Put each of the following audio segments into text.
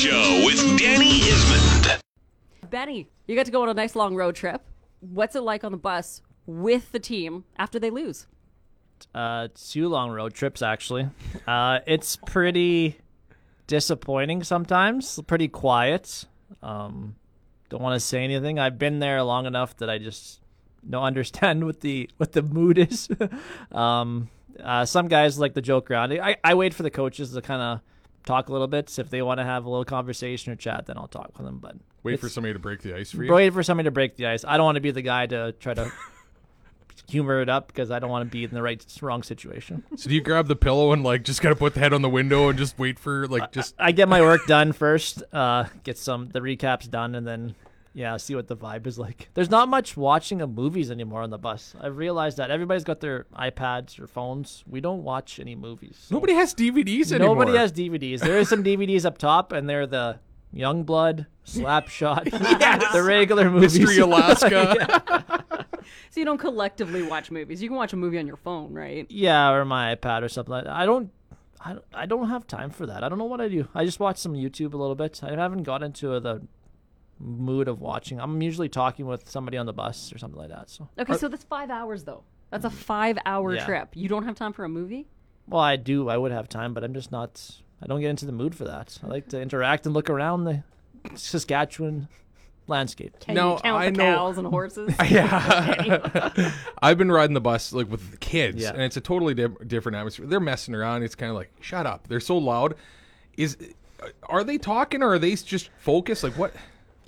Show with Danny Ismond. Benny, you got to go on a nice long road trip. What's it like on the bus with the team after they lose? Uh, two long road trips actually. Uh, it's pretty disappointing sometimes. Pretty quiet. Um, don't want to say anything. I've been there long enough that I just don't understand what the what the mood is. um, uh, some guys like to joke around. I, I wait for the coaches to kind of talk a little bit. If they want to have a little conversation or chat, then I'll talk with them. But Wait for somebody to break the ice for you. wait for somebody to break the ice. I don't want to be the guy to try to humor it up because I don't want to be in the right wrong situation. So do you grab the pillow and like just gotta put the head on the window and just wait for like just I get my work done first, uh, get some the recaps done, and then yeah, see what the vibe is like. There's not much watching of movies anymore on the bus. I've realized that everybody's got their iPads or phones. We don't watch any movies. So nobody has DVDs anymore? Nobody has DVDs. There is some DVDs up top, and they're the Youngblood, Slapshot, the regular movies. Mystery Alaska. So you don't collectively watch movies. You can watch a movie on your phone, right? Yeah, or my iPad or something like that. I don't. I, don't- I don't have time for that. I don't know what I do. I just watch some YouTube a little bit. I haven't got into the mood of watching. I'm usually talking with somebody on the bus or something like that. So, Okay, so that's five hours though. That's a five-hour Yeah. trip. You don't have time for a movie. well, I do. I would have time, but I'm just not. I don't get into the mood for that. I like to interact and look around the Saskatchewan landscape. Can No, you count I the know- cows and horses? yeah. I've been riding the bus like with the kids, Yeah. and it's a totally di- different atmosphere. They're messing around. It's kind of like, shut up. They're so loud. Is are they talking or are they just focused? Like what?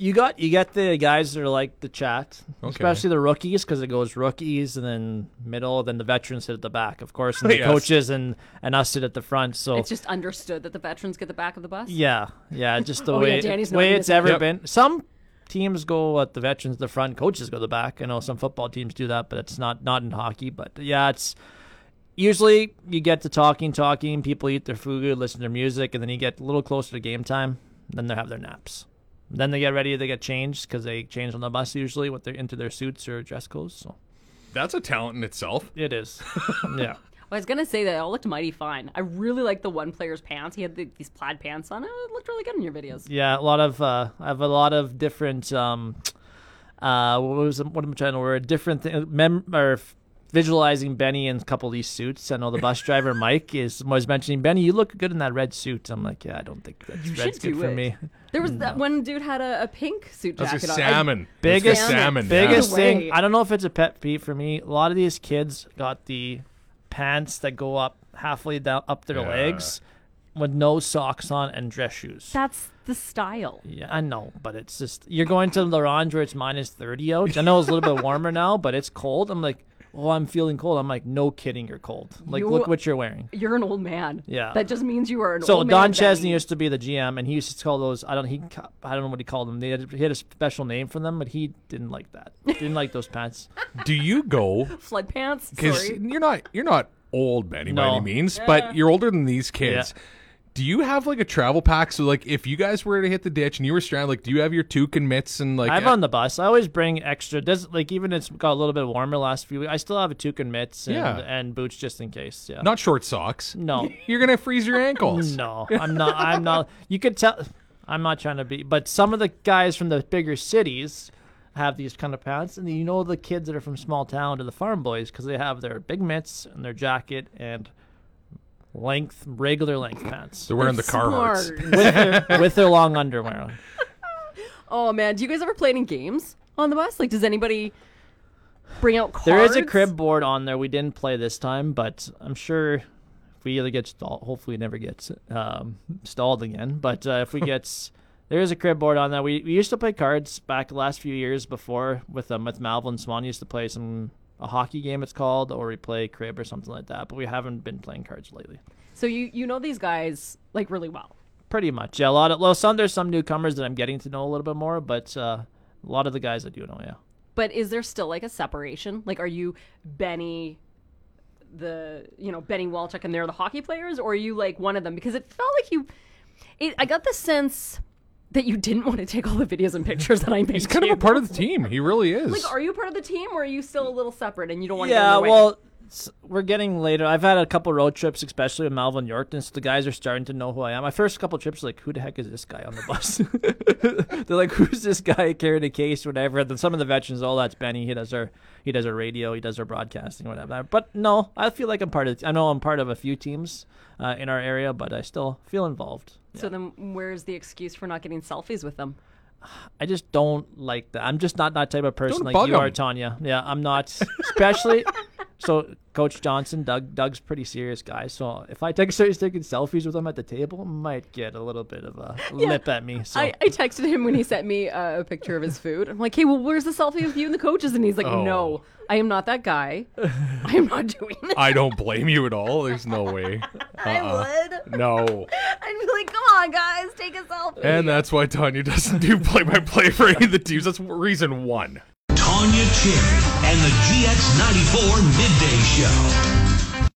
You got you get the guys that are like the chat, Okay. especially the rookies because it goes rookies and then middle, then the veterans sit at the back, of course, and the Yes. coaches and and us sit at the front. So It's just understood that the veterans get the back of the bus. Yeah, yeah, just the Oh, way yeah, Danny's way it's ever Yep. been. Some teams go at the veterans at the front, coaches go to the back. I know some football teams do that, but it's not not in hockey. But yeah, it's usually you get to talking, talking. People eat their food, listen to their music, and then you get a little closer to game time. Then they have their naps. Then they get ready. They get changed because they change on the bus usually with their into their suits or dress clothes. So That's a talent in itself. it is. yeah. I was gonna say that it all looked mighty fine. I really like the one player's pants. He had the, these plaid pants on. It looked really good in your videos. Yeah, a lot of uh, I have a lot of different um, uh, what was what am I trying to word? Different thing, mem or f- visualizing Benny in a couple of these suits. I know the bus driver Mike is was mentioning Benny. You look good in that red suit. I'm like, yeah, I don't think that's You red's good do for it. me. There was that one dude had a, a pink suit That's jacket a on. salmon. Biggest- That's a salmon. Biggest Yeah. thing. I don't know if it's a pet peeve for me. A lot of these kids got the pants that go up halfway down up their Yeah. legs with no socks on and dress shoes. That's the style. Yeah, I know, but it's just you're going to La Ronge where it's minus thirty out. I know it's a little bit warmer now, but it's cold. I'm like, oh, I'm feeling cold. I'm like, no kidding, you're cold. Like, You- look what you're wearing. You're an old man. Yeah. That just means you are an So old Don man. Chesney Benny. used to be the GM, and he used to call those. I don't. He. I don't know what he called them. They had, he had a special name for them, but he didn't like that. Didn't like those pants. Do you go? flood pants. Because you're not you're not old Benny by any means, but you're older than these kids. Do you have like a travel pack? So like, if you guys were to hit the ditch and you were stranded, like, do you have your toque and mitts and like? I'm on the bus. I always bring extra. Does like even it's got a little bit warmer last few weeks. I still have a toque and mitts and, Yeah. and boots just in case. Yeah. not short socks. No. You're gonna freeze your ankles. No, I'm not. I'm not. You could tell. I'm not trying to be, but some of the guys from the bigger cities have these kind of pants, and you know the kids that are from small town to the farm boys because they have their big mitts and their jacket and length, regular length pants They're wearing the Carhartts. Smart. with their, with their long underwear. on. oh man, do you guys ever play any games on the bus? Like, does anybody bring out cards? There is a crib board on there. We didn't play this time, but I'm sure if we either get stalled, hopefully it never gets um, stalled again. But uh, if we get, there is a crib board on that. We, we used to play cards back the last few years before with um, with Melville Swan. Used to play some a hockey game it's called, or we play crib or something like that. But we haven't been playing cards lately. So you you know these guys like really well. Pretty much, yeah. A lot of well, some there's some newcomers that I'm getting to know a little bit more, but uh, a lot of the guys I do know, yeah. But is there still like a separation? Like, are you Benny, the you know Benny Walchuk, and they're the hockey players, or are you like one of them? Because it felt like you. It, I got the sense that you didn't want to take all the videos and pictures that I made. He's kind of a part of the team. He really is. Like, are you part of the team, or are you still a little separate and you don't want to? Yeah, Go in way? well, s- we're getting later. I've had a couple road trips, especially with Melville Yorkton. So the guys are starting to know who I am. My first couple trips, like, who the heck is this guy on the bus? They're like, who's this guy carrying a case, whatever. And then some of the veterans, oh, that's Benny. He does our he does our radio, he does our broadcasting, whatever. But no, I feel like I'm part of. I know I'm part of a few teams uh, in our area, but I still feel involved. So then, where's the excuse for not getting selfies with them? I just don't like that. I'm just not that type of person Don't like bug you are, Tanya. Yeah, I'm not. Especially, so Coach Johnson, Doug, Doug's pretty serious guy. So if I take starts taking selfies with him at the table, might get a little bit of a lip at me. So I, I texted him when he sent me uh, a picture of his food. I'm like, hey, well, where's the selfie of you and the coaches? And he's like, Oh. no, I am not that guy. I am not doing it. I don't blame you at all. There's no way. I Uh-uh. would. No. I'd be like, come on, guys, take a selfie. And that's why Tanya doesn't do play by play for any of the teams. That's reason one. And the GX94 Midday Show.